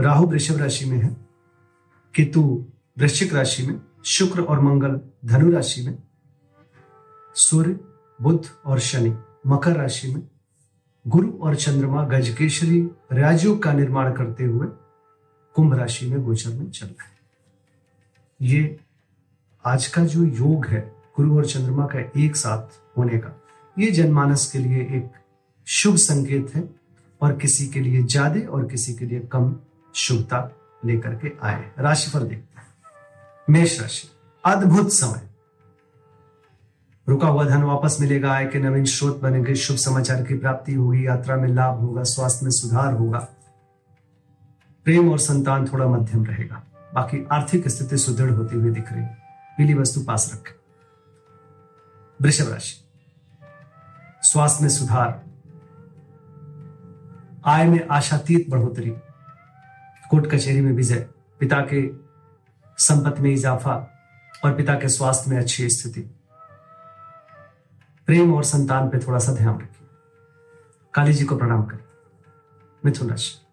राहु वृषभ राशि में है, केतु वृश्चिक राशि में, शुक्र और मंगल धनु राशि में, सूर्य, बुध और शनि मकर राशि में, गुरु और चंद्रमा गजकेशरी राजयोग का निर्माण करते हुए कुंभ राशि में गोचर में चल रहे हैं। ये आज का जो योग है, गुरु और चंद्रमा का एक साथ होने का, ये जनमानस के लिए एक शुभ संकेत है, और किसी के लिए ज़्यादा और किसी के लिए कम शुभता लेकर के आए राशिफल देखते हैं। मेष राशि, अद्भुत समय। रुका हुआ धन वापस मिलेगा, आय के नवीन स्रोत बनेंगे, शुभ समाचार की प्राप्ति होगी, यात्रा में लाभ होगा, स्वास्थ्य में सुधार होगा। प्रेम और संतान थोड़ा मध्यम रहेगा। बाकी आर्थिक स्थिति सुदृढ़ होती हुई दिख रही पीली वस्तु पास रखें। वृषभ राशि, स्वास्थ्य में सुधार। आय में आशातीत बढ़ोतरी। कोर्ट कचहरी में विजय पिता के संपत्ति में इजाफा और पिता के स्वास्थ्य में अच्छी स्थिति। प्रेम और संतान पे थोड़ा सा ध्यान रखिए। काली जी को प्रणाम करें मिथुन राशि।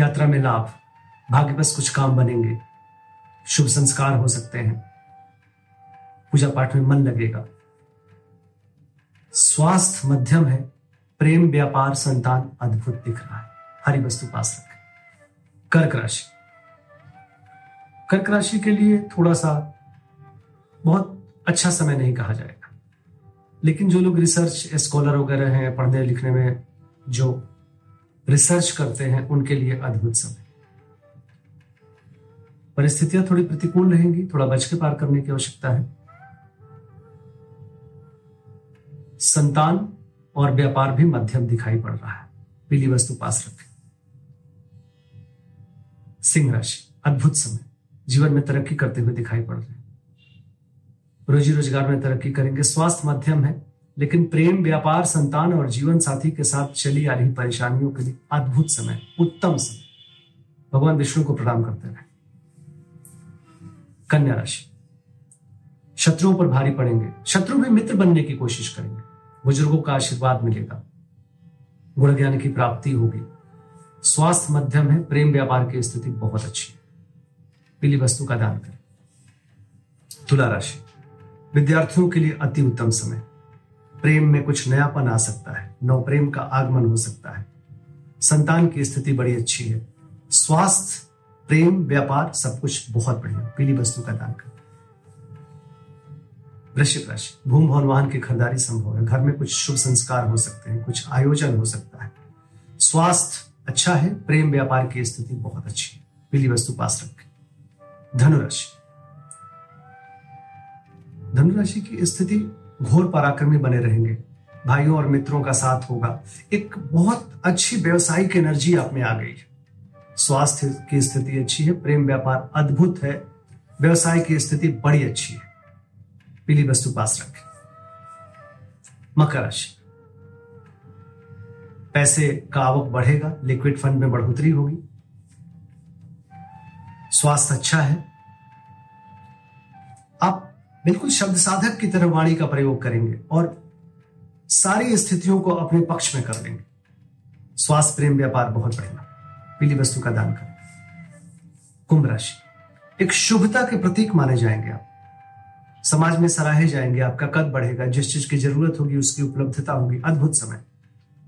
यात्रा में लाभ भाग्य बस कुछ काम बनेंगे। शुभ संस्कार हो सकते हैं। पूजा पाठ में मन लगेगा। स्वास्थ्य मध्यम है, प्रेम, व्यापार, संतान अद्भुत दिख रहा है। हरी वस्तु पास रखें। कर्क राशि। कर्क राशि के लिए थोड़ा सा बहुत अच्छा समय नहीं कहा जाएगा। लेकिन जो लोग रिसर्च स्कॉलर वगैरह हैं, पढ़ने लिखने में जो रिसर्च करते हैं, उनके लिए अद्भुत समय। परिस्थितियाँ थोड़ी प्रतिकूल रहेंगी, थोड़ा बच के पार करने की आवश्यकता है। संतान और व्यापार भी मध्यम दिखाई पड़ रहा है। पीली वस्तु पास रखें। सिंह राशि, अद्भुत समय। जीवन में तरक्की करते हुए दिखाई पड़ रहे हैं। रोजी रोज़गार में तरक्की करेंगे। स्वास्थ्य मध्यम है, लेकिन प्रेम, व्यापार, संतान और जीवन साथी के साथ चली आ रही परेशानियों के लिए अद्भुत समय, उत्तम समय। भगवान विष्णु को प्रणाम करते रहे। कन्या राशि। शत्रुओं पर भारी पड़ेंगे। शत्रु भी मित्र बनने की कोशिश करेंगे। बुज़ुर्गों का आशीर्वाद मिलेगा। गुण ज्ञान की प्राप्ति होगी। स्वास्थ्य मध्यम है, प्रेम व्यापार की स्थिति बहुत अच्छी है। पीली वस्तु का दान करें। तुला राशि। विद्यार्थियों के लिए अति उत्तम समय। प्रेम में कुछ नयापन आ सकता है। नव प्रेम का आगमन हो सकता है। संतान की स्थिति बड़ी अच्छी है। स्वास्थ्य, प्रेम, व्यापार सब कुछ बहुत बढ़िया। पीली वस्तु का दान करें। वृश्चिक राशि। भूम, भवन, वाहन की खरीदारी संभव है। घर में कुछ शुभ संस्कार हो सकते हैं, कुछ आयोजन हो सकता है। स्वास्थ्य अच्छा है, प्रेम व्यापार की स्थिति बहुत अच्छी है। पीली वस्तु पास रखें। धनुराशि। धनुराशि की स्थिति घोर पराक्रमी बने रहेंगे। भाइयों और मित्रों का साथ होगा। एक बहुत अच्छी व्यवसायिक एनर्जी आप में आ गई है। स्वास्थ्य की स्थिति अच्छी है, प्रेम व्यापार अद्भुत है। व्यवसाय की स्थिति बड़ी अच्छी है। पीली वस्तु पास रखें। मकर राशि। पैसे का आवक बढ़ेगा लिक्विड फंड में बढ़ोतरी होगी। स्वास्थ्य अच्छा है। आप बिल्कुल शब्द साधक की तरह वाणी का प्रयोग करेंगे और सारी स्थितियों को अपने पक्ष में कर देंगे। स्वास्थ्य, प्रेम, व्यापार बहुत बढ़ेगा पीली वस्तु का दान करें कुंभ राशि। एक शुभता के प्रतीक माने जाएँगे आप। समाज में सराहे जाएँगे, आपका कद बढ़ेगा, जिस चीज़ की ज़रूरत होगी, उसकी उपलब्धता होगी। अद्भुत समय।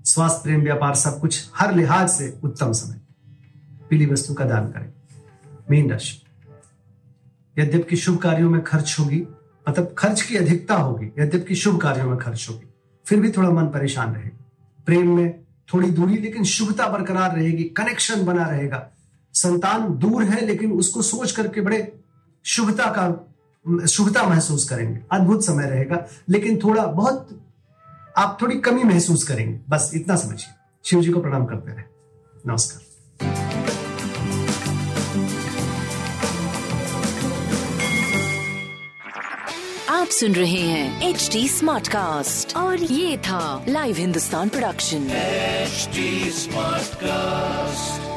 स्वास्थ्य प्रेम, व्यापार, सब कुछ हर लिहाज से उत्तम समय। पीली वस्तु का दान करें। मीन राशि। यद्यप शुभ कार्यों में खर्च होगी मतलब खर्च की अधिकता होगी, यद्यप शुभ कार्यों में खर्च होगी, फिर भी थोड़ा मन परेशान रहेगा। प्रेम में थोड़ी दूरी, लेकिन शुभता बरकरार रहेगी कनेक्शन बना रहेगा। संतान दूर है, लेकिन उसको सोच करके बड़े शुभता का, शुभता महसूस करेंगे। अद्भुत समय रहेगा, लेकिन थोड़ा बहुत आप थोड़ी कमी महसूस करेंगे। बस इतना समझिए। शिव जी को प्रणाम करते रहे। नमस्कार। आप सुन रहे हैं एच डी स्मार्ट कास्ट और ये था live Hindustan production H smartcast